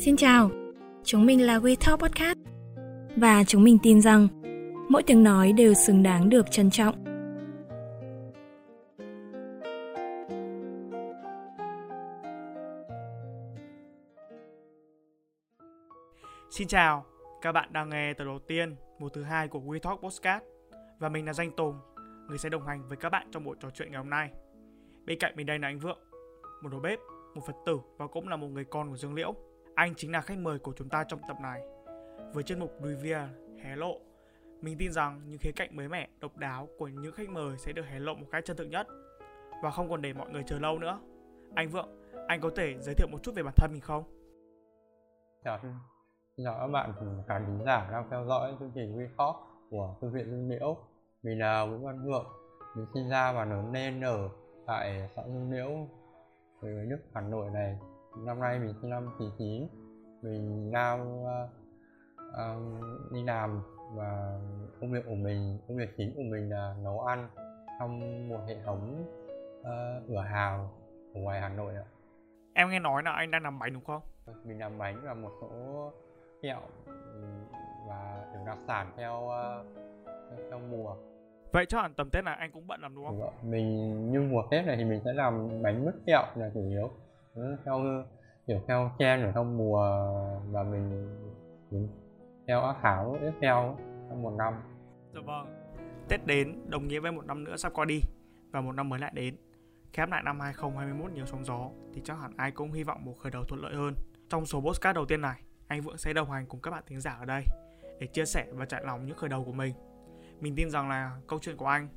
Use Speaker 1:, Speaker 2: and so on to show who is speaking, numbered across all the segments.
Speaker 1: Xin chào, chúng mình là We Talk Podcast và chúng mình tin rằng mỗi tiếng nói đều xứng đáng được trân trọng.
Speaker 2: Xin chào, các bạn đang nghe tập đầu tiên, mùa thứ hai của We Talk Podcast và mình là Danh Tùng, người sẽ đồng hành với các bạn trong buổi trò chuyện ngày hôm nay. Bên cạnh mình đây là anh Vượng, một đầu bếp, một Phật tử và cũng là một người con của Dương Liễu. Anh chính là khách mời của chúng ta trong tập này. Với chuyên mục Review hé lộ, mình tin rằng những khía cạnh mới mẻ, độc đáo của những khách mời sẽ được hé lộ một cách chân thực nhất. Và không còn để mọi người chờ lâu nữa. Anh Vượng, anh có thể giới thiệu một chút về bản thân mình không?
Speaker 3: Chào, xin chào các bạn khán thính giả đang theo dõi chương trình We Talk của Thư viện Dương Liễu. Mình là Vũ Văn Vượng, mình sinh ra và lớn lên ở tại xã Dương Liễu, với nước Hà Nội này. Năm nay mình sinh năm 99, mình đang uh, uh, đi làm và công việc của mình, công việc chính của mình là nấu ăn trong một hệ thống uh, cửa hàng ở ngoài Hà Nội ạ.
Speaker 2: Em nghe nói là anh đang làm bánh đúng không?
Speaker 3: Mình làm bánh và một số kẹo ừm, và kiểu đặc sản theo uh, theo, mùa.
Speaker 2: Vậy chắc hẳn tầm Tết là anh cũng bận làm đúng không?
Speaker 3: Mình như mùa Tết này thì mình sẽ làm bánh mứt kẹo là chủ yếu. Theo kiểu theo trend ở trong mùa và mình, mình theo các khảo tiếp theo trong một năm.
Speaker 2: Dạ vâng. Tết đến đồng nghĩa với một năm nữa sắp qua đi và một năm mới lại đến. Khép lại năm 2021 nhiều sóng gió thì chắc hẳn ai cũng hy vọng một khởi đầu thuận lợi hơn. Trong số postcard đầu tiên này, anh Vượng sẽ đồng hành cùng các bạn thính giả ở đây để chia sẻ và trải lòng những khởi đầu của mình. Mình tin rằng là câu chuyện của anh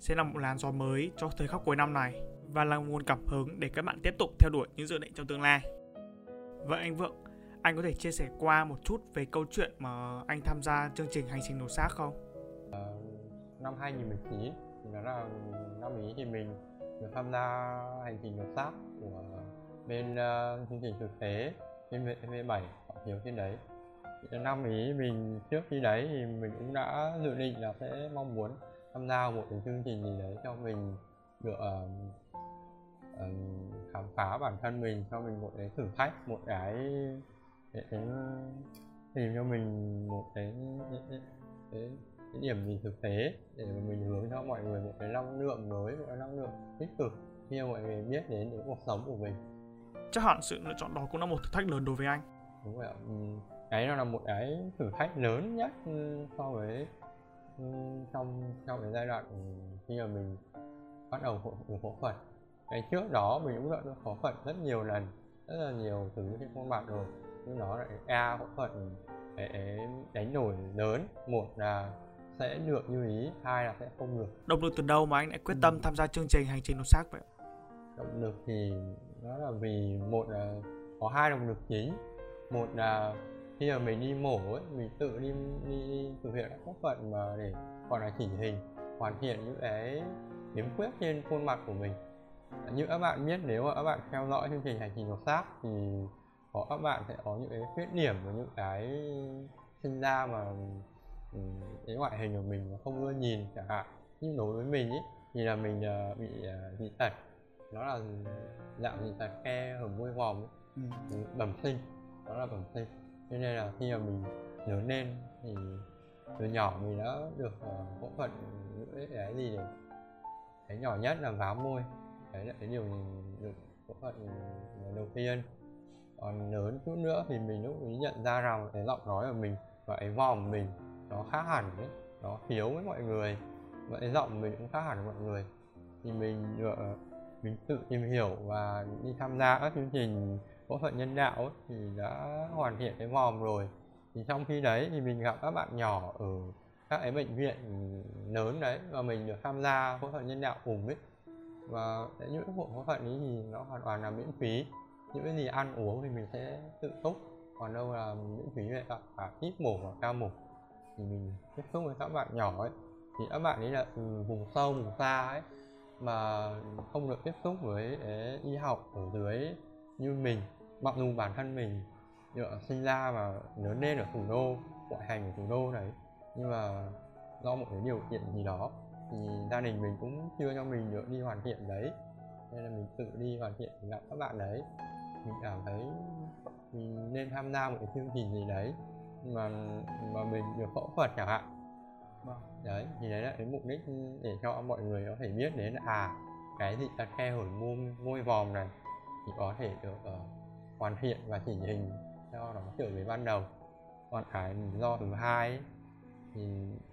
Speaker 2: sẽ là một làn gió mới cho thời khắc cuối năm này và là nguồn cảm hứng để các bạn tiếp tục theo đuổi những dự định trong tương lai. Vậy anh Vượng, anh có thể chia sẻ qua một chút về câu chuyện mà anh tham gia chương trình hành trình nổ xác không?
Speaker 3: À, năm 2019 thì nó là năm ý thì mình được tham gia hành trình nổ xác của bên uh, chương trình thực tế bên V7 họ thiếu trên đấy thì năm ý mình trước khi đấy thì mình cũng đã dự định là sẽ mong muốn tham gia một cái chương trình gì đấy cho mình được uh, khám phá bản thân mình cho mình một cái thử thách một cái để, để tìm cho mình một cái, cái, cái, cái cái điểm nhìn thực tế để mà mình hướng cho mọi người một cái năng lượng mới một cái năng lượng tích cực khi mọi người biết đến những cuộc sống của mình
Speaker 2: Chắc hẳn sự lựa chọn đó cũng là một thử thách lớn đối với anh.
Speaker 3: đúng vậy ạ cái nó là một cái thử thách lớn nhất so với trong trong cái giai đoạn khi mà mình bắt đầu phẫu thuật cái trước đó mình cũng đã phẫu thuật rất nhiều lần rất là nhiều từ những cái khuôn mặt rồi. Nhưng nó lại a phẫu thuật để đánh đổi lớn. Một là sẽ được như ý hai là sẽ không được.
Speaker 2: Động lực từ đâu mà anh lại quyết tâm tham gia chương trình hành trình nổ xác vậy?
Speaker 3: động lực thì nó là vì một là có hai động lực chính. Một là khi mà mình đi mổ ấy mình tự đi đi, đi thực hiện các phẫu thuật mà để gọi là chỉnh hình hoàn thiện những cái khiếm khuyết trên khuôn mặt của mình như các bạn biết nếu mà các bạn theo dõi chương trình hành trình lột xác thì có các bạn sẽ có những cái khuyết điểm và những cái sinh ra mà ừ, cái ngoại hình của mình nó không ưa nhìn chẳng hạn. Nhưng đối với mình ý, thì là mình ờ, bị uh, dị tật. Nó là dạng dị tật khe hở môi vòm ừ, bẩm sinh nó là bẩm sinh. Cho nên là khi mà mình lớn lên thì từ nhỏ mình đã được uh, phẫu thuật những cái cái gì để cái nhỏ nhất là vá môi đấy là cái điều mình được lần đầu tiên. Còn lớn chút nữa thì mình lúc ý nhận ra rằng cái giọng nói của mình và cái vòm mình nó khác hẳn ấy nó thiếu với mọi người và cái giọng mình cũng khác hẳn với mọi người. Thì mình được mình tự tìm hiểu và đi tham gia các chương trình phẫu thuật nhân đạo ấy, thì đã hoàn thiện cái vòm rồi. Thì trong khi đấy thì mình gặp các bạn nhỏ ở các cái bệnh viện lớn đấy và mình được tham gia phẫu thuật nhân đạo cùng ấy và những cuộc phẫu thuật ấy thì nó hoàn toàn là miễn phí. Những cái gì ăn uống thì mình sẽ tự túc còn đâu là miễn phí về cả, cả ít mổ và cao mổ. Thì mình tiếp xúc với các bạn nhỏ ấy thì các bạn ấy là từ vùng sâu vùng xa ấy mà không được tiếp xúc với y học ở dưới như mình. Mặc dù bản thân mình được sinh ra và lớn lên ở thủ đô ngoại thành ở thủ đô đấy nhưng mà do một cái điều kiện gì đó thì gia đình mình cũng chưa cho mình được đi hoàn thiện đấy. Nên là mình tự đi hoàn thiện gặp các bạn đấy. Mình cảm thấy mình nên tham gia một cái chương trình gì đấy mà mà mình được phẫu thuật chẳng hạn.
Speaker 2: Vâng.
Speaker 3: đấy thì đấy là cái mục đích để cho mọi người có thể biết đến là, à cái dị tật khe hở môi môi vòm này thì có thể được uh, hoàn thiện và chỉnh hình cho nó trở về ban đầu. Còn cái do thứ hai thì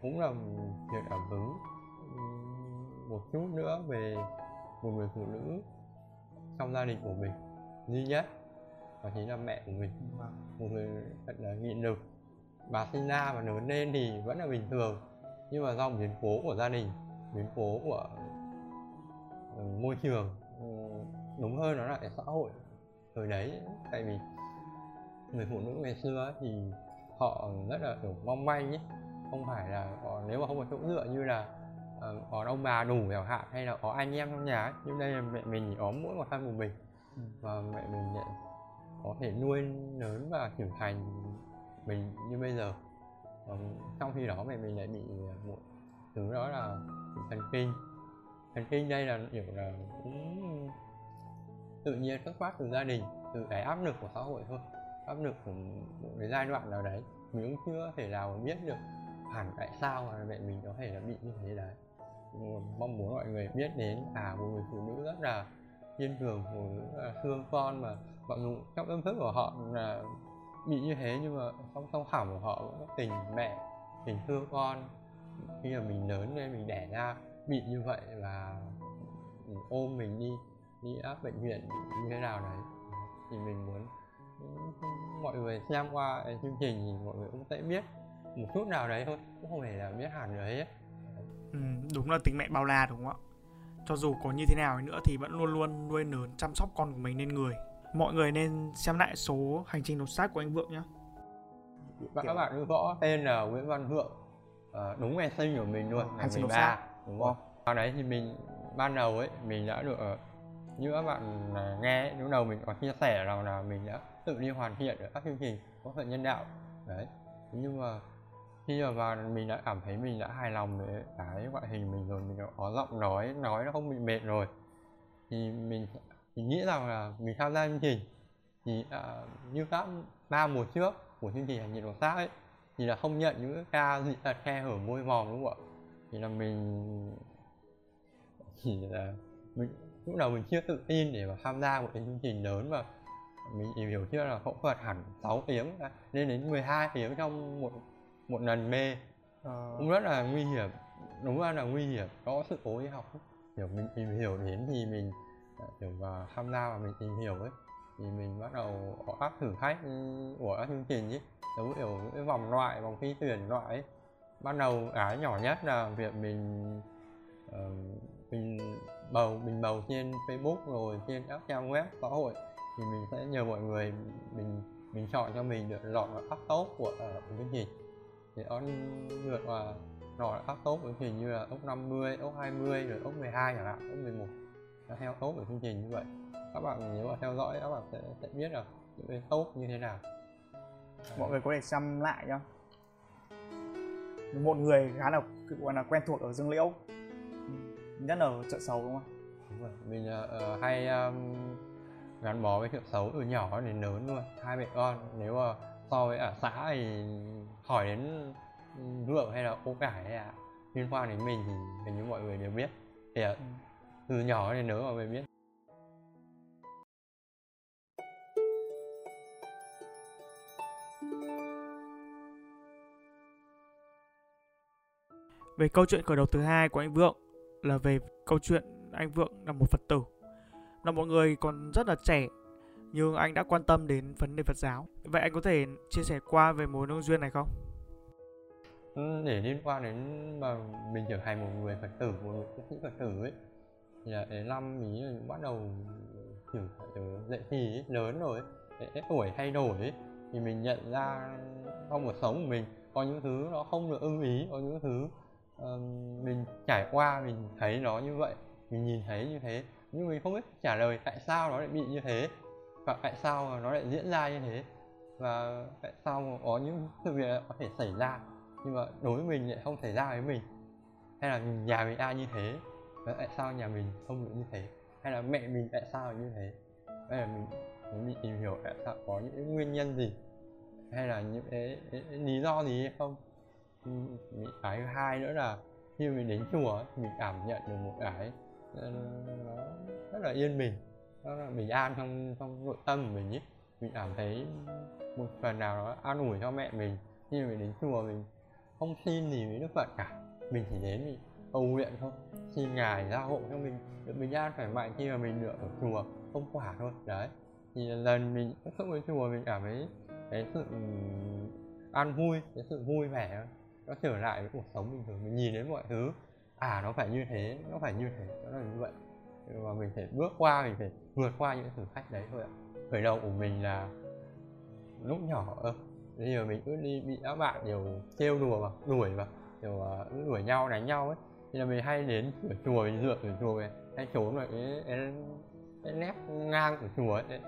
Speaker 3: cũng là việc cảm hứng. ừm, một chút nữa về một người phụ nữ trong gia đình của mình duy nhất đó chính là mẹ của mình.
Speaker 2: Vâng.
Speaker 3: một người thật là nghị lực bà sinh ra và lớn lên thì vẫn là bình thường nhưng mà do biến cố của gia đình biến cố của ừ, môi trường ừ, đúng hơn nó là cái xã hội. Thời đấy tại vì người phụ nữ ngày xưa thì họ rất là kiểu mong manh ấy. Không phải là nếu mà không có chỗ dựa như là ờ, có ông bà đủ chẳng hạn hay là có anh em trong nhà ấy? Nhưng đây là mẹ mình chỉ có mỗi một thân của mình.
Speaker 2: Ừ.
Speaker 3: và mẹ mình lại có thể nuôi lớn và trưởng thành mình như bây giờ. Còn trong khi đó mẹ mình lại bị một thứ đó là thần kinh. Thần kinh đây là kiểu là cũng tự nhiên xuất phát từ gia đình từ cái áp lực của xã hội thôi. Áp lực của một cái giai đoạn nào đấy. Mình cũng chưa thể nào mà biết được hẳn tại sao mà mẹ mình có thể là bị như thế đấy mong muốn mọi người biết đến à một người phụ nữ rất là kiên cường phụ nữ là thương con mà mặc dù trong tâm thức của họ là bị như thế nhưng mà trong trong thẳm của họ vẫn có tình mẹ, tình thương con. Khi mà mình lớn lên, mình đẻ ra, bị như vậy và ôm mình đi đi áp bệnh viện như thế nào đấy thì mình muốn mọi người xem qua chương trình thì mọi người cũng sẽ biết một chút nào đấy thôi, cũng không thể là biết hẳn rồi ấy
Speaker 2: Ừ, đúng là tính mẹ bao la đúng không ạ? Cho dù có như thế nào nữa thì vẫn luôn luôn nuôi nlớn chăm sóc con của mình nên người. Mọi người nên xem lại số hành trình đột xác của anh Vượng nhé
Speaker 3: các bạn gõ tên là Nguyễn Văn Vượng. Ờ, đúng ngày sinh của mình luôn
Speaker 2: Vâng,
Speaker 3: ngày
Speaker 2: đột
Speaker 3: 13,
Speaker 2: xác.
Speaker 3: đúng không? Sau đấy thì mình ban đầu ấy mình đã được ờ, như các bạn à, nghe lúc đầu mình có chia sẻ rằng là mình đã tự đi hoàn thiện ở các chương trình phẫu thuật nhân đạo. Đấy nhưng mà khi mà vào mình đã cảm thấy mình đã hài lòng với cái ngoại hình mình rồi mình đã có giọng nói nói nó không bị mệt rồi. Thì mình mình nghĩ rằng là mình tham gia chương trình thì uh, như các ba mùa trước của chương trình hành trình đột xác ấy thì là không nhận những cái ca dị tật khe hở môi mòm đúng không ạ? Thì là mình chỉ là mình lúc đầu mình chưa tự tin để mà tham gia một cái chương trình lớn mà mình tìm hiểu chưa là phẫu thuật hẳn 6 tiếng à, lên đến 12 tiếng trong một một lần mê.
Speaker 2: Ờ,
Speaker 3: cũng rất là nguy hiểm. Đúng ra là nguy hiểm có sự cố y học kiểu mình tìm hiểu đến thì mình à, kiểu và tham gia và mình tìm hiểu ấy thì mình bắt đầu có các thử thách của các chương trình ấy. Giống kiểu những cái vòng loại vòng thi tuyển loại ấy. Ban đầu cái nhỏ nhất là việc mình ờ, mình bầu mình bầu trên Facebook rồi trên các trang web xã hội. Thì mình sẽ nhờ mọi người mình mình chọn cho mình được lọt vào top top của uh, chương trình thì nó lượt vào lọt các top của trình như là top 50, top 20 rồi top 12 chẳng hạn, top 11 nó theo top của chương trình như vậy. Các bạn nếu mà theo dõi các bạn sẽ, sẽ biết là những cái top như thế nào.
Speaker 2: Mọi người có thể xem lại nhá. Một người khá là gọi là quen thuộc ở Dương Liễu. Nhất là ở chợ sầu đúng không
Speaker 3: Đúng rồi. mình ờ, hay um, gắn bó với chuyện xấu từ nhỏ đến lớn luôn. Hai mẹ con nếu mà so với ở xã thì hỏi đến vượng hay là ô cải hay là liên quan đến mình thì hình như mọi người đều biết. Thì ờ, từ nhỏ đến lớn mọi người biết.
Speaker 2: Về câu chuyện khởi đầu thứ hai của anh Vượng là về câu chuyện anh Vượng là một Phật tử. Là một người còn rất là trẻ nhưng anh đã quan tâm đến vấn đề Phật giáo. Vậy anh có thể chia sẻ qua về mối nương duyên này không?
Speaker 3: Ừ, để liên quan đến mà mình trở thành một người phật tử một người tu sĩ phật tử ấy thì là đến năm mình bắt đầu trưởng thành dậy thì ấy, lớn rồi ấy, cái, tuổi thay đổi ấy, thì mình nhận ra trong cuộc sống của mình có những thứ nó không được ưng ý có những thứ um, mình trải qua mình thấy nó như vậy mình nhìn thấy như thế. Nhưng mình không biết trả lời tại sao nó lại bị như thế và tại sao mà nó lại diễn ra như thế? Và tại sao mà có những sự việc có thể xảy ra nhưng mà đối với mình lại không xảy ra với mình? Hay là nhà mình ai như thế? Và tại sao nhà mình không được như thế? Hay là mẹ mình tại sao như thế? Hay là mình muốn đi tìm hiểu tại sao có những nguyên nhân gì? Hay là những cái, cái, cái lý do gì hay không? Cái thứ hai nữa là khi mình đến chùa mình cảm nhận được một cái nó rất là yên bình nó là bình an trong trong nội tâm của mình ấy. Mình cảm thấy một phần nào đó an ủi cho mẹ mình. Khi mình đến chùa mình, không xin gì với đức phật cả. Mình chỉ đến mình cầu nguyện thôi, xin ngài gia hộ cho mình được bình an, khỏe mạnh khi mà mình được ở chùa. Không quả thôi, đấy. Thì lần mình tiếp xúc với chùa, mình cảm thấy cái sự ừ, an vui, cái sự vui vẻ nó trở lại với cuộc sống bình thường. Mình nhìn đến mọi thứ à nó phải như thế, nó phải như thế, nó là như vậy và mình phải bước qua mình phải vượt qua những thử thách đấy thôi ạ. Khởi đầu của mình là lúc nhỏ ơ bây giờ mình cứ đi bị các bạn đều trêu đùa mà đuổi mà kiểu uh, đuổi nhau đánh nhau ấy. Thì là mình hay đến cửa chùa mình dựa cửa chùa về hay trốn vào cái, cái, cái nép ngang của chùa ấy.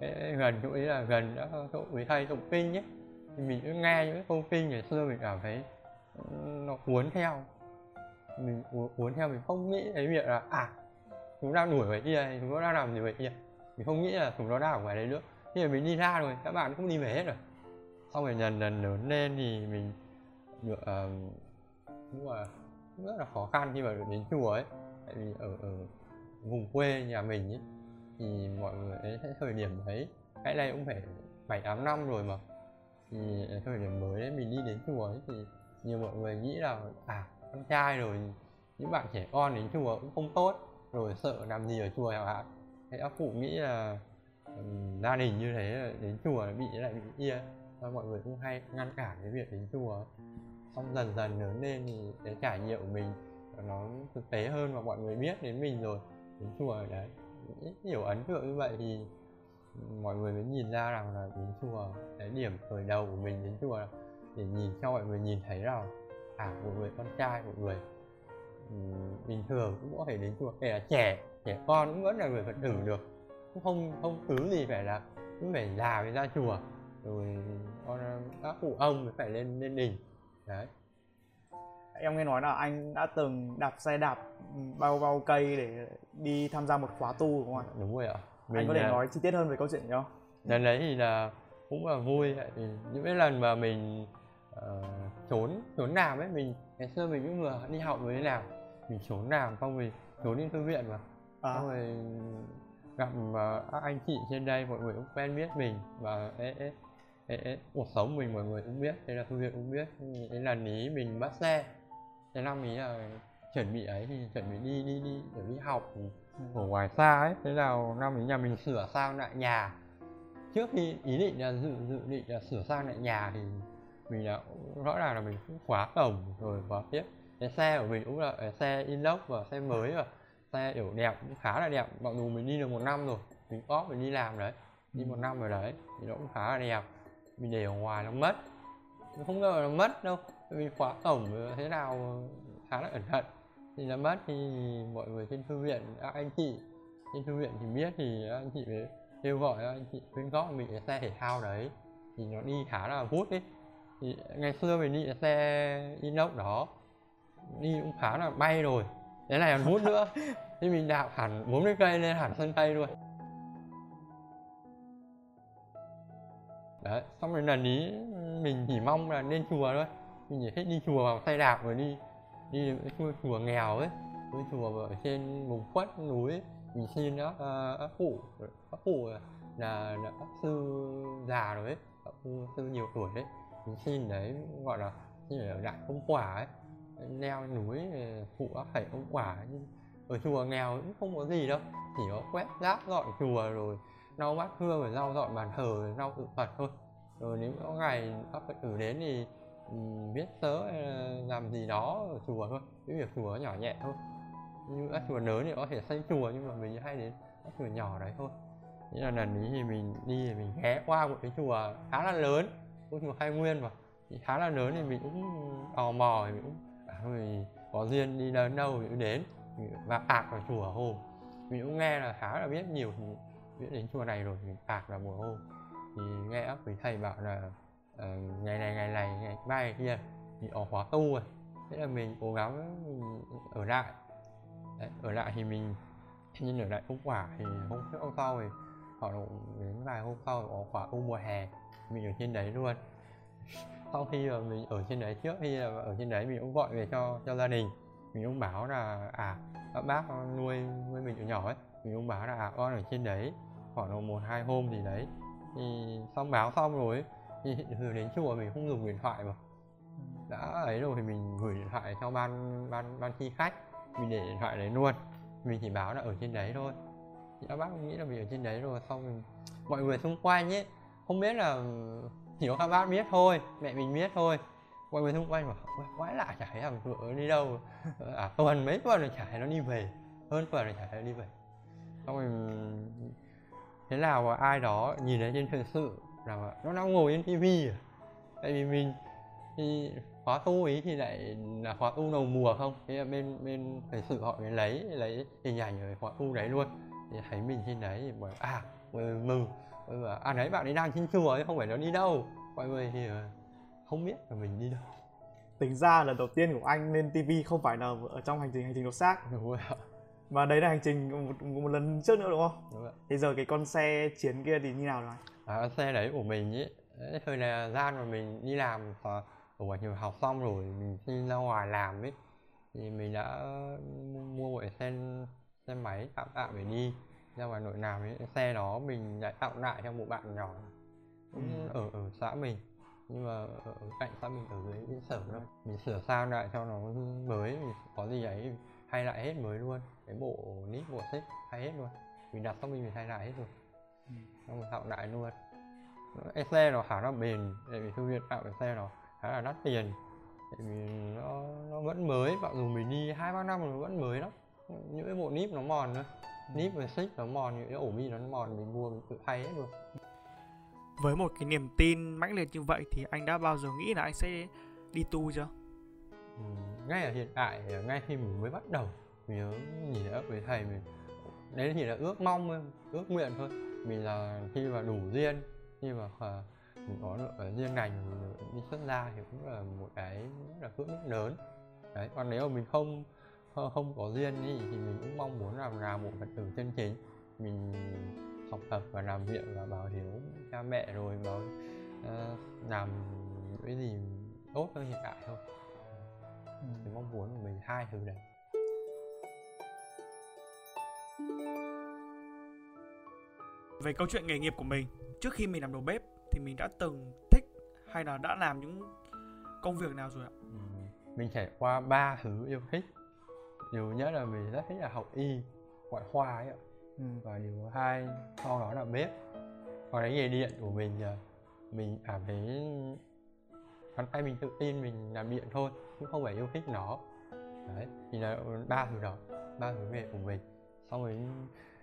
Speaker 3: Cái, gần chỗ ấy là gần đó chỗ quý thầy tụng kinh ấy. Thì mình cứ nghe những cái câu kinh ngày xưa mình cảm thấy ừ, nó cuốn theo. Mình cuốn theo mình không nghĩ cái việc là à chúng đang đuổi vậy kia chúng nó đang làm gì vậy kia? Mình không nghĩ là chúng nó đang ở ngoài đấy nữa. Khi mà mình đi ra rồi các bạn cũng đi về hết rồi. Sau rồi dần dần lớn lên thì mình được uh, cũng là rất là khó khăn khi mà được đến chùa ấy. Tại vì ở ở vùng quê nhà mình ấy thì mọi người ấy thời điểm đấy cái này cũng phải bảy tám năm rồi mà. Thì thời điểm mới ấy, mình đi đến chùa ấy thì nhiều mọi người nghĩ là à con trai rồi những bạn trẻ con đến chùa cũng không tốt rồi sợ làm gì ở chùa chẳng hạn. Thế các cụ nghĩ là um, gia đình như thế đến chùa bị lại bị kia. Và mọi người cũng hay ngăn cản cái việc đến chùa? Xong dần dần lớn lên thì cái trải nghiệm của mình nó thực tế hơn và mọi người biết đến mình rồi. Đến chùa đấy nhiều ấn tượng như vậy thì mọi người mới nhìn ra rằng là đến chùa cái điểm khởi đầu của mình đến chùa là để nhìn cho mọi người nhìn thấy rằng à một người con trai một người bình thường cũng có thể đến chùa kể là trẻ trẻ con cũng vẫn là người phật tử được. Cũng không không cứ gì phải là cũng phải già mới ra chùa. Rồi con các cụ ông mới phải lên lên đỉnh. Đấy.
Speaker 2: Em nghe nói là anh đã từng đạp xe đạp bao bao cây để đi tham gia một khóa tu đúng không ạ?
Speaker 3: Đúng rồi ạ.
Speaker 2: Mình anh có thể là... nói chi tiết hơn về câu chuyện đó
Speaker 3: lần đấy thì là cũng là vui thì những cái lần mà mình uh, trốn trốn làm ấy mình ngày xưa mình cũng vừa đi học vừa đi làm mình trốn làm xong mình trốn đi thư viện mà. À. xong rồi gặp các anh chị trên đây mọi người cũng quen biết mình và ế, ế, ế, ế, cuộc sống mình mọi người cũng biết thế là thư viện cũng biết. Cái lần ý mình bắt xe. Thế năm ý là chuẩn bị ấy thì chuẩn bị đi đi đi để đi học ở ngoài xa ấy. Thế nào năm ý nhà mình sửa sang lại nhà. Trước khi ý định là dự dự định là sửa sang lại nhà thì mình đã rõ ràng là mình cũng khóa cổng rồi vào tiếp cái xe của mình cũng là, cái xe inox và xe mới và xe, kiểu, đẹp, cũng khá là đẹp. Mặc dù mình đi được một năm rồi, mình có, mình đi làm đấy. Đi một năm rồi đấy, thì nó cũng khá là đẹp. Mình để ở ngoài nó mất. Không ngờ nó mất đâu. Mình khóa cổng thế nào khá là cẩn thận. Thì nó mất thì mọi người trên thư viện các anh chị, trên thư viện thì biết thì anh chị mới kêu gọi, anh chị quyên góp mình cái xe thể thao đấy. Thì nó đi khá là hút ấy. Thì ngày xưa mình đi cái xe inox đó đi cũng khá là bay rồi. Cái này còn hút nữa. Thì mình đạp hẳn 40 cây lên hẳn sân tây luôn. Đấy xong rồi lần ý mình chỉ mong là lên chùa thôi. Mình chỉ thích đi chùa bằng xe đạp rồi đi đi chùa, chùa nghèo ấy. Cái chùa ở trên vùng khuất núi. Ấy. mình xin đó uh, các cụ các cụ là, là các sư già rồi ấy. Các sư nhiều tuổi đấy mình xin đấy gọi là xin ở đại công quả ấy leo núi ờ, phụ các thầy ông quả nhưng ở chùa nghèo cũng không có gì đâu. Chỉ có quét rác dọn chùa rồi lau bát hương rồi lau dọn bàn thờ rồi lau tự phật thôi. Rồi nếu có ngày các phật tử đến thì ừ, biết tớ ờ, làm gì đó ở chùa thôi. Cái việc chùa nhỏ nhẹ thôi. Như các chùa lớn thì có thể xây chùa nhưng mà mình hay đến các chùa nhỏ đấy thôi. Nghĩa là lần นี้ thì mình đi thì mình ghé qua một cái chùa khá là lớn cái chùa khai nguyên mà. Thì khá là lớn thì mình cũng tò mò thì mình cũng à, có duyên đi đến đâu thì đến. Và ạc là chùa hôm mình cũng nghe là khá là biết nhiều biết đến chùa này rồi mình ạc là mùa hôm thì nghe ấp với thầy bảo là uh, ngày này ngày này ngày mai ngày kia thì ở khóa tu rồi thế là mình cố gắng ở lại. Đấy, ở lại thì mình nhưng ở lại không quả thì không biết hôm sau thì họ đến vài hôm sau có khóa u mùa hè. Mình ở trên đấy luôn sau khi mà mình ở trên đấy trước khi là ở trên đấy mình cũng gọi về cho cho gia đình. Mình cũng báo là à bác nuôi nuôi mình từ nhỏ ấy. Mình cũng báo là à con ở trên đấy khoảng một hai hôm gì đấy. Thì xong báo xong rồi ấy, thì thường đến chùa mình không dùng điện thoại mà. Đã ấy rồi thì mình gửi điện thoại cho ban ban ban thi khách mình để điện thoại đấy luôn. Mình chỉ báo là ở trên đấy thôi. Thì các bác nghĩ là mình ở trên đấy rồi xong mình mọi người xung quanh ấy không biết là chỉ có các bác biết thôi, mẹ mình biết thôi. Mọi người xung quanh bảo quái lạ, chả thấy thằng vợ đi đâu. Ờ, à tuần mấy tuần rồi chả thấy nó đi về, hơn tuần rồi chả thấy nó đi về. Xong rồi, thế nào mà ai đó nhìn thấy trên thời sự là nó đang ngồi trên tivi à? Tại vì mình thì khóa tu ấy thì lại là khóa tu đầu mùa không? Thế là bên bên thời sự họ mới lấy lấy hình ảnh ở khóa tu đấy luôn. Thì thấy mình trên đấy thì bảo à mừng mọi người bảo, à đấy bạn ấy đang trên chùa ấy không phải nó đi đâu. Mọi người thì ờ, không biết là mình đi đâu.
Speaker 2: Tính ra lần đầu tiên của anh lên TV không phải là ở trong hành trình hành trình đột xác.
Speaker 3: Đúng rồi ạ.
Speaker 2: Và đấy là hành trình một, một lần trước nữa đúng không?
Speaker 3: Đúng rồi
Speaker 2: bây giờ cái con xe chiến kia thì như nào rồi?
Speaker 3: À, xe đấy của mình ấy đấy, thời là gian mà mình đi làm và ở ngoài trường học xong rồi mình đi ra ngoài làm ấy thì mình đã mua một cái xe xe máy tạm tạm để đi ra ngoài nội làm ấy xe đó mình đã tặng lại cho một bạn nhỏ cũng ở ở xã mình. Nhưng mà ở, cạnh xã mình ở dưới cái sở đó mình sửa sang lại cho nó mới mình có gì ấy thay lại hết mới luôn. Cái bộ nít bộ xích thay hết luôn. Mình đặt xong mình phải thay lại hết rồi. Xong mình tặng lại luôn. Cái xe nó khá là bền tại vì thư viện tạo cái xe nó khá là đắt tiền. Tại vì nó nó vẫn mới mặc dù mình đi hai ba năm nó vẫn mới lắm. Những cái bộ nít nó mòn nữa nít và xích nó mòn những cái ổ bi nó mòn mình mua mình tự thay hết luôn.
Speaker 2: Với một cái niềm tin mãnh liệt như vậy thì anh đã bao giờ nghĩ là anh sẽ đi tu chưa?
Speaker 3: Ừ, ngay ở hiện tại ngay khi mình mới bắt đầu mình nhớ nhìn ở với thầy mình đấy chỉ là ước mong thôi ước nguyện thôi. Mình là khi mà đủ duyên khi mà à, mình có được ở duyên ngành mình đi xuất gia thì cũng là một cái rất là phước lớn. Đấy còn nếu mà mình không không có duyên ý, thì mình cũng mong muốn làm là một phật tử chân chính. Mình học tập và làm việc và báo hiếu cha mẹ rồi báo uh, làm những cái gì tốt hơn hiện tại thôi. Cái mong muốn của mình hai thứ đấy.
Speaker 2: Về câu chuyện nghề nghiệp của mình trước khi mình làm đầu bếp thì mình đã từng thích hay là đã làm những công việc nào rồi ạ?
Speaker 3: Ừ, mình trải qua ba thứ yêu thích điều nhất là mình rất thích là học y ngoại khoa ấy ạ.
Speaker 2: Ừ.
Speaker 3: và điều hai sau đó là bếp. Còn cái nghề điện của mình là mình cảm thấy bàn tay mình tự tin mình làm điện thôi cũng không phải yêu thích nó. Đấy thì là ba thứ đó ba thứ nghề của mình. Xong rồi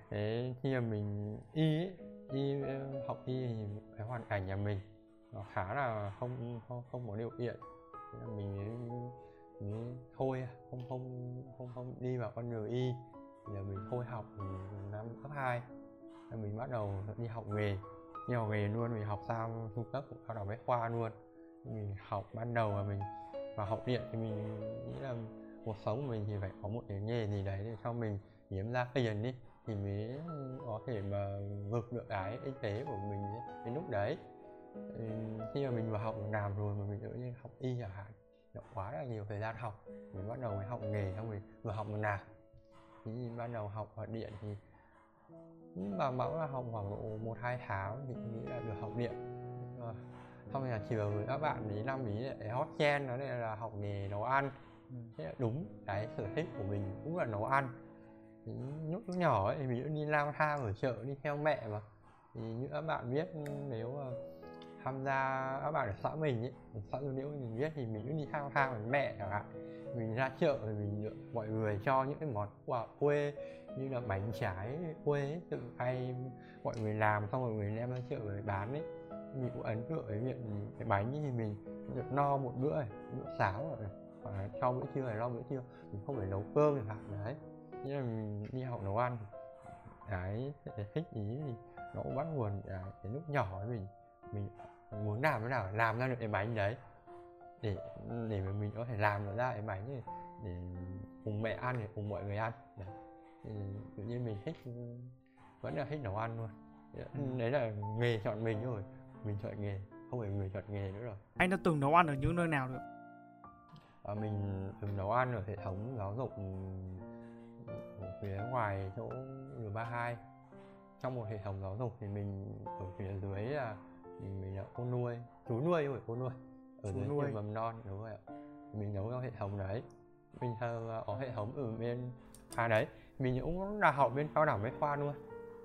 Speaker 3: thế khi mà mình y ấy, y ờ, học y thì cái hoàn cảnh nhà mình nó khá là không không không có điều kiện. Thế là mình cũng thôi à, không không không không đi vào con đường y. Giờ mình thôi học mình năm cấp 2 là mình bắt đầu đi học nghề. Đi học nghề luôn, mình học sang trung cấp, cũng cao đẳng bách khoa luôn. Mình học ban đầu là mình, vào học điện thì mình nghĩ là cuộc sống của mình thì phải có một cái nghề gì đấy để cho mình kiếm ra tiền đi, thì mới có thể mà vượt được cái y tế của mình đến lúc đấy. Khi mà mình vào học làm rồi mà mình tự nhiên học y chẳng hạn nó quá là nhiều thời gian học. Mình bắt đầu mới học nghề xong mình vừa học vừa làm thì ban đầu học ở điện thì bà bảo là học khoảng độ một hai tháng thì nghĩ là được học điện. Ờ, xong rồi là chiều với các bạn ý năm ý lại hot trend đó là học nghề nấu ăn. Thế là đúng cái sở thích của mình cũng là nấu ăn. Thì lúc nhỏ ấy thì mình đi lang thang ở chợ đi theo mẹ mà thì như các bạn biết nếu mà tham gia các bạn ở xã mình ấy xã Dương Liễu mình biết thì mình cứ đi lang thang với mẹ chẳng hạn. Mình ra chợ thì mình được mọi người cho những cái món quà quê như là bánh trái quê ấy, tự tay mọi người làm xong rồi người đem ra chợ để bán ấy. Mình cũng ấn tượng với việc cái bánh thì mình được no một bữa này bữa sáng rồi hoặc là cho bữa trưa này lo bữa trưa. Mình không phải nấu cơm chẳng hạn đấy. Như là mình đi học nấu ăn. Cái thích ý thì nó cũng bắt nguồn à, cái lúc nhỏ ấy mình mình muốn làm thế nào làm ra được cái bánh đấy. Để để mà mình có thể làm được ra cái bánh này để cùng mẹ ăn để cùng mọi người ăn. Đấy. thì tự nhiên mình thích vẫn là thích nấu ăn luôn. Ừ. đấy là nghề chọn mình rồi mình chọn nghề không phải người chọn nghề nữa rồi.
Speaker 2: Anh đã từng nấu ăn ở những nơi nào được?
Speaker 3: À, mình từng nấu ăn ở hệ thống giáo dục ở phía ngoài chỗ R32 trong một hệ thống giáo dục thì mình ở phía dưới là mình, là cô nuôi. Chú nuôi rồi cô nuôi. Ở
Speaker 2: Chú
Speaker 3: dưới
Speaker 2: nuôi.
Speaker 3: trường mầm non đúng rồi ạ. Mình nấu trong hệ thống đấy. Mình thờ ở hệ thống ở bên à đấy. Mình cũng là học bên cao đẳng bách khoa luôn.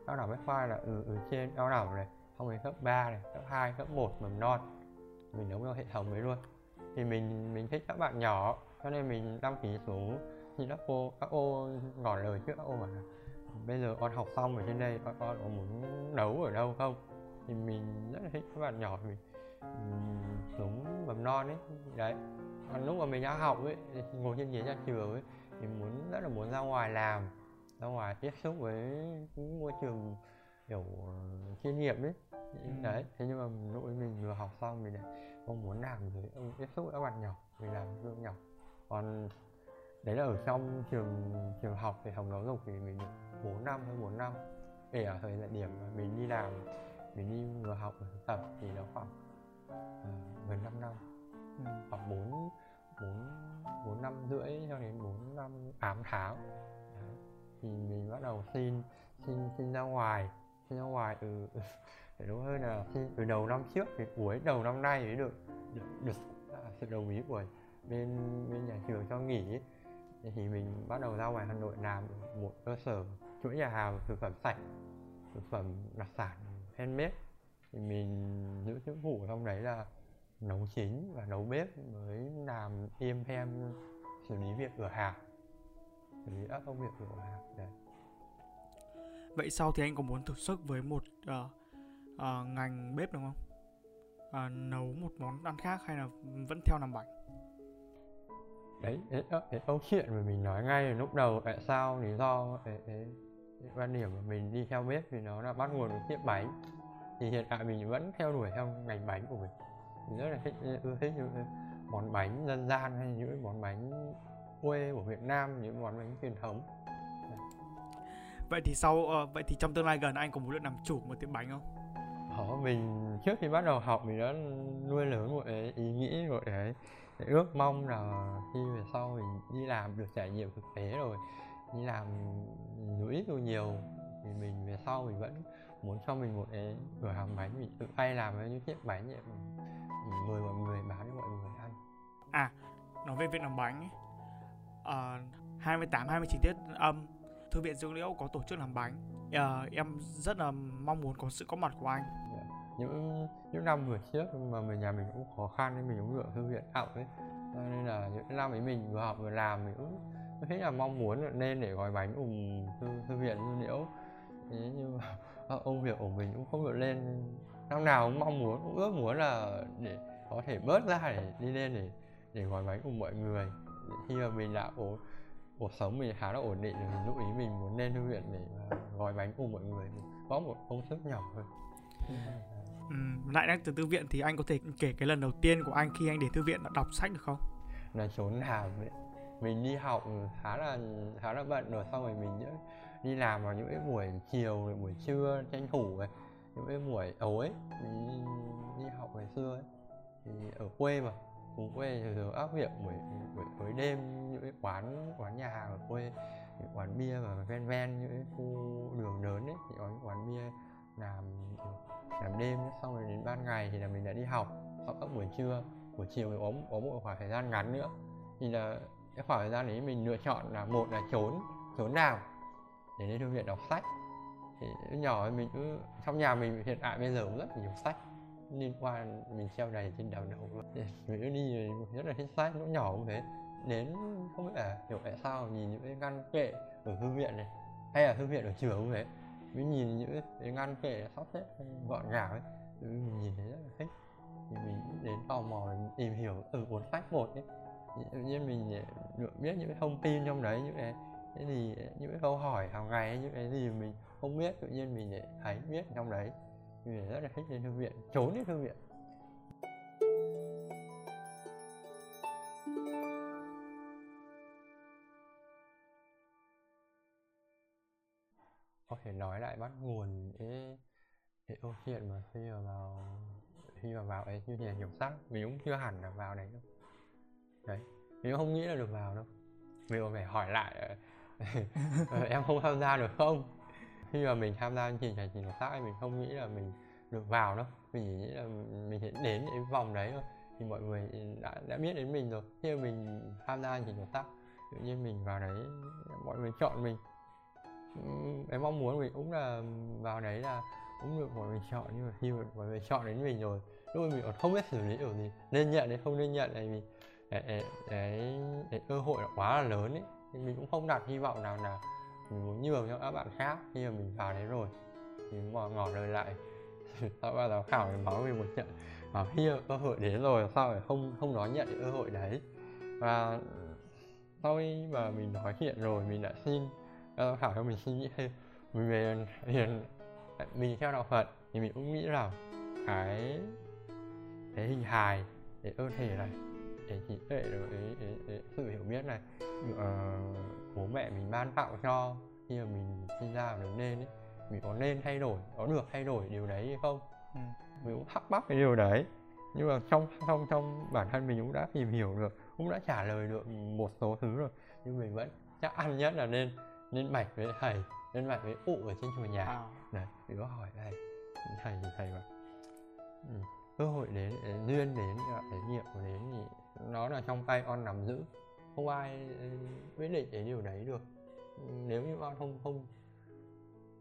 Speaker 3: Cao đẳng bách khoa là ở, ở trên cao đẳng này xong rồi cấp 3 này cấp 2, cấp 1 mầm non. Mình nấu trong hệ thống đấy luôn. Thì mình mình thích các bạn nhỏ cho nên mình đăng ký xuống thì các cô các cô ngỏ lời trước các cô bảo là bây giờ con học xong ở trên đây con, con có muốn nấu ở đâu không thì mình rất là thích các bạn nhỏ mình xuống mầm non ấy. Đấy còn lúc mà mình đang học ấy thì ngồi trên ghế nhà trường ấy thì muốn rất là muốn ra ngoài làm ra ngoài tiếp xúc với môi trường kiểu chuyên nghiệp ấy. Đấy thế nhưng mà ấy mình vừa học xong mình lại không muốn làm với tiếp xúc với các bạn nhỏ mình làm với các nhỏ. Còn đấy là ở trong trường trường học hệ thống giáo dục thì mình được 4 năm hay 4 năm kể ở thời gian điểm mà mình đi làm mình đi vừa học vừa thực tập thì nó khoảng uh, gần 5 năm
Speaker 2: ừ.
Speaker 3: khoảng 4 4 4 năm rưỡi cho đến 4 năm 8 tháng Đấy. thì mình bắt đầu xin xin xin ra ngoài xin ra ngoài từ để đúng hơn là xin từ đầu năm trước thì cuối đầu năm nay mới được được, được à, sự đồng ý của bên bên nhà trường cho nghỉ thì mình bắt đầu ra ngoài Hà Nội làm một cơ sở chuỗi nhà hàng thực phẩm sạch thực phẩm đặc sản handmade. Thì mình giữ chức vụ trong đấy là nấu chính và nấu bếp mới làm im thêm xử lý việc cửa hàng xử lý các công việc cửa hàng đấy.
Speaker 2: Vậy sau thì anh có muốn thử sức với một ờ, ờ, ngành bếp đúng không? Ờ, nấu một món ăn khác hay là vẫn theo làm bánh?
Speaker 3: Đấy cái câu chuyện mà mình nói ngay lúc đầu tại sao lý do cái, cái quan điểm mà mình đi theo bếp thì nó là bắt nguồn từ tiệm bánh. Thì hiện tại mình vẫn theo đuổi theo ngành bánh của mình. Mình rất là thích ưa thích những món bánh dân gian hay những món bánh quê của Việt Nam những món bánh truyền thống.
Speaker 2: Vậy thì sau ờ, vậy thì trong tương lai gần anh có muốn được làm chủ một tiệm bánh không?
Speaker 3: Đó, mình trước khi bắt đầu học mình đã nuôi lớn một cái ý nghĩ một cái ước mong là khi về sau mình đi làm được trải nghiệm thực tế rồi đi làm dù ít dù nhiều. Thì mình về sau mình vẫn muốn cho mình một cái cửa hàng bánh mình tự tay làm những chiếc bánh vậy mình mời mọi người bán cho mọi người ăn.
Speaker 2: À nói về việc làm bánh ấy, ờ, 28 29 tiết âm thư viện dữ liệu có tổ chức làm bánh. Ờ, em rất là mong muốn có sự có mặt của anh.
Speaker 3: Những những năm vừa trước mà mình nhà mình cũng khó khăn nên mình cũng được thư viện học ấy. Nên là những năm ấy mình vừa học vừa làm mình cũng rất là mong muốn nên để gói bánh cùng thư, thư viện dữ liệu thế nhưng mà công việc của mình cũng không được lên. Năm nào cũng mong muốn cũng ước muốn là để có thể bớt ra để đi lên để để gói bánh cùng mọi người. Khi mà mình đã ổn cuộc sống mình khá là ổn định rồi lúc ý mình muốn lên thư viện để gói bánh cùng mọi người có một công sức nhỏ thôi.
Speaker 2: Ừm, lại nhắc từ thư viện thì anh có thể kể cái lần đầu tiên của anh khi anh đến thư viện đọc sách được không?
Speaker 3: Là trốn làm ấy mình đi học khá là khá là bận rồi xong rồi mình đi làm vào những cái buổi chiều rồi buổi trưa tranh thủ ấy những cái buổi tối mình đi, đi học ngày xưa ấy. Thì ở quê mà vùng quê thì thường áp dụng buổi buổi tối đêm những cái quán quán nhà hàng ở quê những quán bia và ven ven những cái khu đường lớn ấy thì có những quán bia làm làm đêm xong rồi đến ban ngày thì là mình đã đi học sau các buổi trưa buổi chiều thì có có một khoảng thời gian ngắn nữa. Thì là cái khoảng thời gian đấy mình lựa chọn là một là trốn trốn nào, để đến thư viện đọc sách. Thì lúc nhỏ mình cứ, trong nhà mình hiện tại bây giờ cũng rất là nhiều sách liên quan, mình treo đầy trên đầu đầu luôn. Mình cứ đi rất là thích sách, lúc nhỏ cũng thế. Đến không biết là hiểu tại sao nhìn những cái ngăn kệ ở thư viện này, hay là thư viện ở trường cũng thế mình nhìn những cái ngăn kệ sắp xếp gọn gàng ấy mình nhìn thấy rất là thích. Thì mình đến tò mò tìm hiểu từ cuốn sách một ấy thì mình ờ, được biết những cái thông tin trong đấy, những cái cái gì, những cái câu hỏi hàng ngày như những cái gì mình không biết, tự nhiên mình để thấy biết trong đấy. Mình rất là thích đến thư viện, trốn đến thư viện. Có thể nói lại bắt nguồn cái cái câu chuyện mà khi mà vào, khi mà vào ấy như nhà hiểu sắc. Mình cũng chưa hẳn là vào đấy đâu đấy, mình không nghĩ là được vào đâu. Mình còn phải hỏi lại ờ, ờ, em không tham gia được không? Khi mà mình tham gia chương trình tài chính kiểm mình không nghĩ là mình được vào đâu. Mình chỉ nghĩ là mình sẽ đến cái vòng đấy thôi. Thì mọi người đã đã biết đến mình rồi. Khi mà mình tham gia chương hợp tác tự nhiên mình vào đấy, mọi người chọn mình. Em mong muốn mình cũng là vào đấy là cũng được mọi người chọn, nhưng mà khi mà mọi người chọn đến mình rồi, lúc mình còn không biết xử lý kiểu gì, nên nhận hay không nên nhận này vì cái, cái, cái cơ hội là quá là lớn ấy. Thì mình cũng không đặt hy vọng nào là mình muốn nhường cho các bạn khác khi mà mình vào đấy rồi. Thì ngỏ ngỏ lời lại sau ba giáo khảo thì báo mình một trận bảo khi cơ hội đến rồi sao phải không không nói nhận cái cơ hội đấy? Và sau khi mà mình nói chuyện rồi mình đã xin giáo khảo cho mình suy nghĩ thêm. Mình về liền mình theo đạo Phật thì mình cũng nghĩ rằng cái cái hình hài cái ơn thể này cái trí tuệ rồi cái, cái, cái sự hiểu biết này. Uh, bố mẹ mình ban tặng cho khi mà mình sinh ra lớn lên ấy mình có nên thay đổi có được thay đổi điều đấy hay không? Ừ. mình cũng thắc mắc cái điều đấy. Nhưng mà trong trong trong bản thân mình cũng đã tìm hiểu được cũng đã trả lời được một số thứ rồi. Nhưng mình vẫn chắc ăn nhất là nên nên bạch với thầy nên bạch với cụ ở trên chùa nhà. À. này mình có hỏi thầy thầy thì thầy mà ừ, cơ hội đến duyên đến cái nghiệp của đến thì nó là trong tay con nắm giữ. Không ai ừ, quyết định cái điều đấy được. Nếu như con không không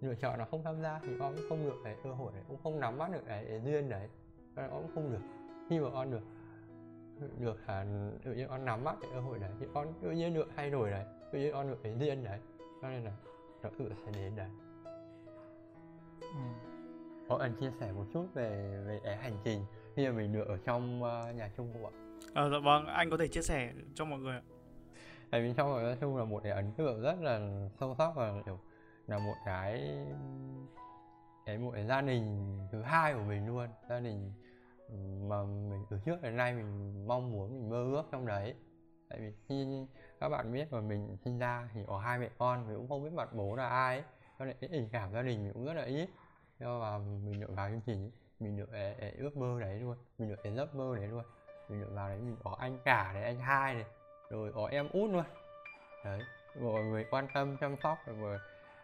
Speaker 3: lựa chọn là không tham gia thì con cũng không được cái cơ hội đấy cũng không nắm bắt được cái, cái duyên đấy. Con cũng không được. Khi mà con được được hả tự nhiên con nắm bắt cái cơ hội đấy thì con tự nhiên được thay đổi đấy tự nhiên con được cái duyên đấy. Cho nên là nó tự sẽ đến đấy. Ừ. có anh chia sẻ một chút về về cái hành trình khi mà mình được ở trong uh, nhà chung không ạ?
Speaker 2: Ờ dạ vâng, anh có thể chia sẻ cho mọi người ạ.
Speaker 3: Tại vì trong nói chung là một cái ấn tượng rất là sâu sắc và kiểu là một cái cái một cái gia đình thứ hai của mình luôn gia đình mà mình từ trước đến nay mình mong muốn mình mơ ước trong đấy tại vì khi các bạn biết mà mình sinh ra thì có hai mẹ con mình cũng không biết mặt bố là ai ấy. cho nên cái tình cảm gia đình mình cũng rất là ít nhưng mà mình được vào chương trình mình được cái, cái ước mơ đấy luôn mình được cái giấc mơ đấy luôn mình vào đấy mình có anh cả này anh hai này rồi có em út luôn. Đấy mọi người quan tâm chăm sóc rồi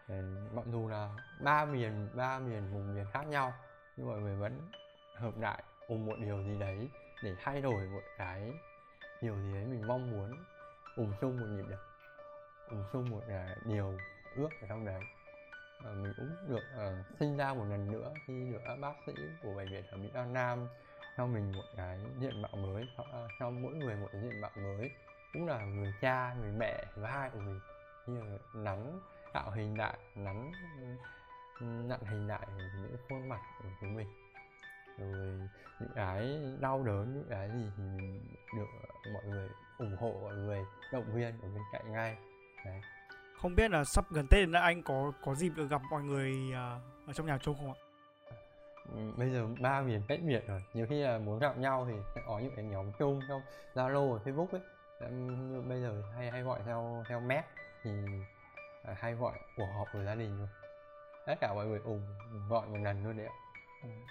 Speaker 3: ờ, mặc dù là ba miền ba miền vùng miền khác nhau nhưng mọi người vẫn hợp lại cùng một điều gì đấy để thay đổi một cái điều gì đấy mình mong muốn cùng chung một nhịp đập cùng chung một là điều ước ở trong đấy. À, mình cũng được uh, sinh ra một lần nữa khi được bác sĩ của bệnh viện thẩm mỹ An Nam cho mình một cái diện mạo mới cho, cho mỗi người một cái diện mạo mới. Cũng là người cha người mẹ và hai của mình. Như là tạo hình lại nắn nặn hình lại những khuôn mặt của chúng mình. Rồi những cái đau đớn những cái gì thì mình được mọi người ủng hộ mọi người động viên ở bên cạnh ngay. Đấy.
Speaker 2: Không biết là sắp gần tết là anh có có dịp được gặp mọi người à, ở trong nhà chung không ạ?
Speaker 3: Bây giờ ba miền cách biệt rồi nhiều khi là muốn gặp nhau thì sẽ có những cái nhóm chung trong zalo và facebook ấy bây giờ hay hay gọi theo theo mét thì à, hay gọi cuộc họp của gia đình luôn tất cả mọi người ủng gọi một lần luôn đấy ạ.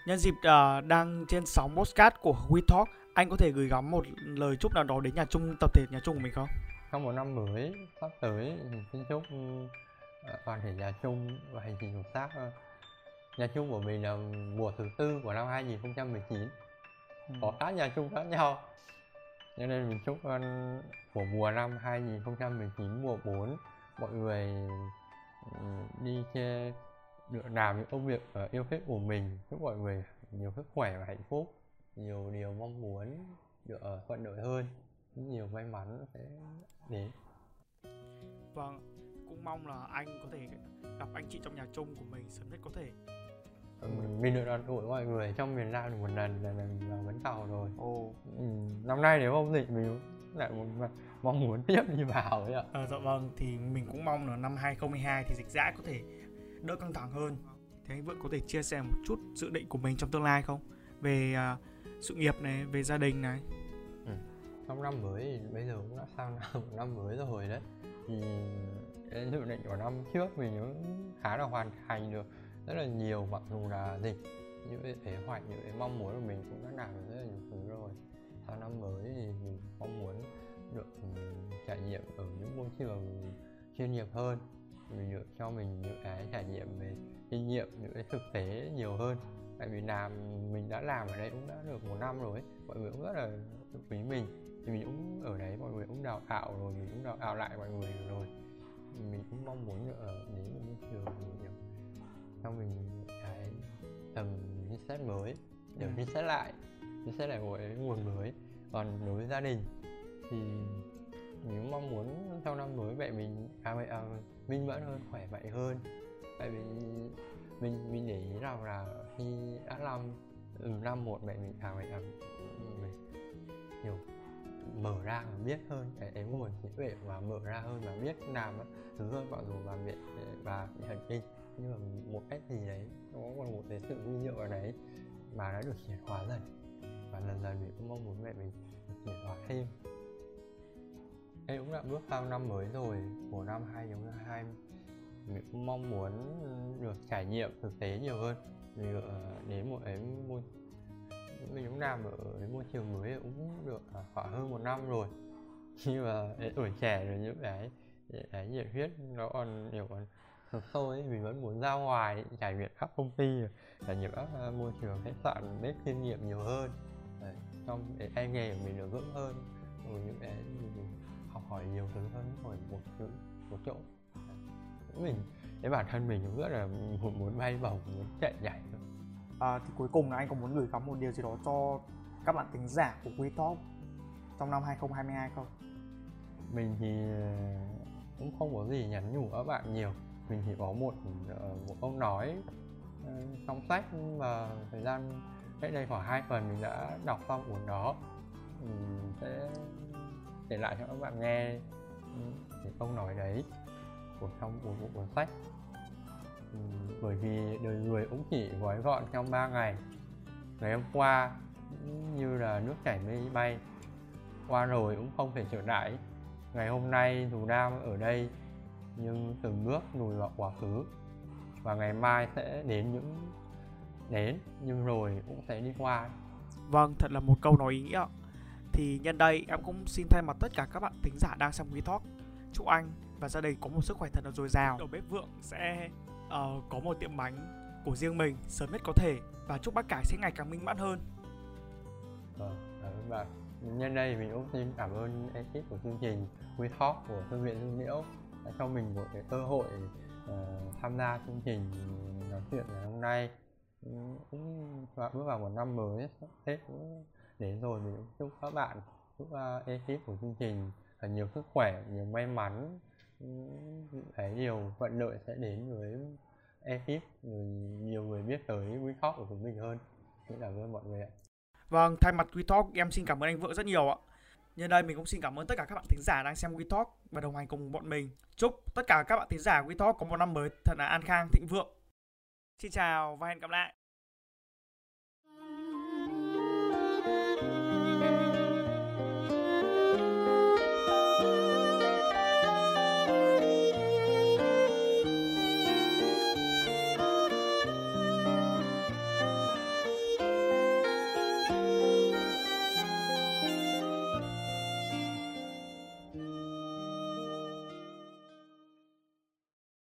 Speaker 2: Nhân dịp uh, đang trên sóng postcard của We Talk, anh có thể gửi gắm một lời chúc nào đó đến nhà chung tập thể nhà chung của mình không?
Speaker 3: Trong một năm mới sắp tới thì xin chúc uh, toàn thể nhà chung và hành trình hợp tác uh, nhà chung của mình là mùa thứ tư của năm 2019 ừ. có các nhà chung khác nhau. Cho nên mình chúc của mùa năm 2019 mùa 4 mọi người đi chơi được làm những công việc uh, yêu thích của mình. Chúc mọi người nhiều sức khỏe và hạnh phúc. Nhiều điều mong muốn được thuận lợi hơn. Nhiều may mắn sẽ đến.
Speaker 2: Vâng cũng mong là anh có thể gặp anh chị trong nhà chung của mình sớm nhất có thể.
Speaker 3: Ừ, mình được đoàn tụ mọi người trong miền Nam một lần là lần là vẫn tàu rồi.
Speaker 2: Ồ.
Speaker 3: Ừ, năm nay nếu không dịch mình lại một mong muốn tiếp đi vào ấy ạ.
Speaker 2: À, dạ vâng thì mình cũng mong là năm 2022 thì dịch dã có thể đỡ căng thẳng hơn. Thế anh vẫn có thể chia sẻ một chút dự định của mình trong tương lai không? Về uh, sự nghiệp này về gia đình này.
Speaker 3: Ừ. trong năm mới thì bây giờ cũng đã sang năm, năm mới rồi đấy. Thì cái dự định của năm trước mình cũng khá là hoàn thành được rất là nhiều, mặc dù là dịch những cái kế hoạch những cái mong muốn của mình cũng đã làm được rất là nhiều thứ rồi. Sau năm mới thì mình mong muốn được ừ, trải nghiệm ở những môi trường chuyên nghiệp hơn. Mình được, cho mình những cái trải nghiệm về kinh nghiệm, những cái thực tế nhiều hơn. Tại vì làm, mình đã làm ở đây cũng đã được một năm rồi ấy. mọi người cũng rất là quý mình. Thì mình cũng ở đấy, mọi người cũng đào tạo rồi, mình cũng đào tạo lại mọi người rồi mình cũng mong muốn được ở đến một môi trường nhiều cho mình cái tầm reset mới để ừ. reset lại reset lại một cái nguồn mới còn đối với gia đình thì mình cũng mong muốn trong năm mới mẹ mình à, mẹ, à, minh mẫn hơn khỏe mạnh hơn tại vì mình mình để ý rằng là khi đã năm ừ, năm một mẹ mình à mẹ à, mình nhiều mở ra và biết hơn. Cái, cái nguồn trí tuệ và mở ra hơn và biết làm thứ hơn mặc dù và mẹ và bị thần kinh nhưng mà một cách gì đấy nó còn một cái sự vi diệu ở đấy mà đã được chuyển hóa dần. Và dần dần mình cũng mong muốn mẹ mình chuyển hóa thêm. Em cũng đã bước sang năm mới rồi của năm 2022 mình cũng mong muốn được trải nghiệm thực tế nhiều hơn. Mình ờ, đến một cái môi mình cũng làm ở cái môi trường mới cũng được à, khoảng hơn một năm rồi. Nhưng mà tuổi trẻ rồi những cái cái nhiệt huyết nó còn nhiều còn sâu ấy mình vẫn muốn ra ngoài trải nghiệm các công ty trải nghiệm các à, môi trường khách sạn bếp kinh nghiệm nhiều hơn. Đấy, trong cái tay nghề của mình được vững hơn rồi những cái mình học hỏi nhiều thứ hơn khỏi một chữ một chỗ. Mình cái bản thân mình cũng rất là muốn bay bổng muốn chạy nhảy
Speaker 2: à, thì cuối cùng là anh có muốn gửi gắm một điều gì đó cho các bạn tính giả của quý Talk trong năm 2022 không?
Speaker 3: Mình thì ờ, cũng không có gì nhắn nhủ các bạn nhiều. Mình chỉ có một ờ, một câu nói trong sách và thời gian cách đây khoảng hai tuần mình đã đọc xong cuốn đó. Mình sẽ để lại cho các bạn nghe ừ, cái câu nói đấy của trong cuốn bộ cuốn sách ừ, bởi vì đời người cũng chỉ gói gọn trong 3 ngày. Ngày hôm qua như là nước chảy mây bay qua rồi cũng không thể trở lại. Ngày hôm nay dù đang ở đây nhưng từng bước lùi vào quá khứ. Và ngày mai sẽ đến những đến nhưng rồi cũng sẽ đi qua.
Speaker 2: Vâng thật là một câu nói ý nghĩa thì nhân đây em cũng xin thay mặt tất cả các bạn thính giả đang xem quý talk. Chúc anh và gia đình có một sức khỏe thật là dồi dào. Đầu bếp vượng sẽ uh, có một tiệm bánh của riêng mình sớm nhất có thể và chúc bác cải sẽ ngày càng minh mãn hơn.
Speaker 3: Vâng cảm ơn bạn. Nhân đây mình cũng xin cảm ơn ekip của chương trình We Talk của thư viện Hương Liễu đã cho mình một cái cơ hội uh, tham gia chương trình nói chuyện ngày hôm nay. Cũng bước vào một năm mới Tết cũng đến rồi mình cũng chúc các bạn chúc uh, ekip của chương trình là nhiều sức khỏe nhiều may mắn cái nhiều vận lợi sẽ đến với ekip nhiều người biết tới WeTalk của chúng mình hơn xin cảm ơn mọi người ạ
Speaker 2: vâng thay mặt WeTalk em xin cảm ơn anh Vượng rất nhiều ạ Nhân đây mình cũng xin cảm ơn tất cả các bạn thính giả đang xem WeTalk và đồng hành cùng bọn mình. Chúc tất cả các bạn thính giả WeTalk có một năm mới thật là an khang, thịnh vượng. Xin chào và hẹn gặp lại.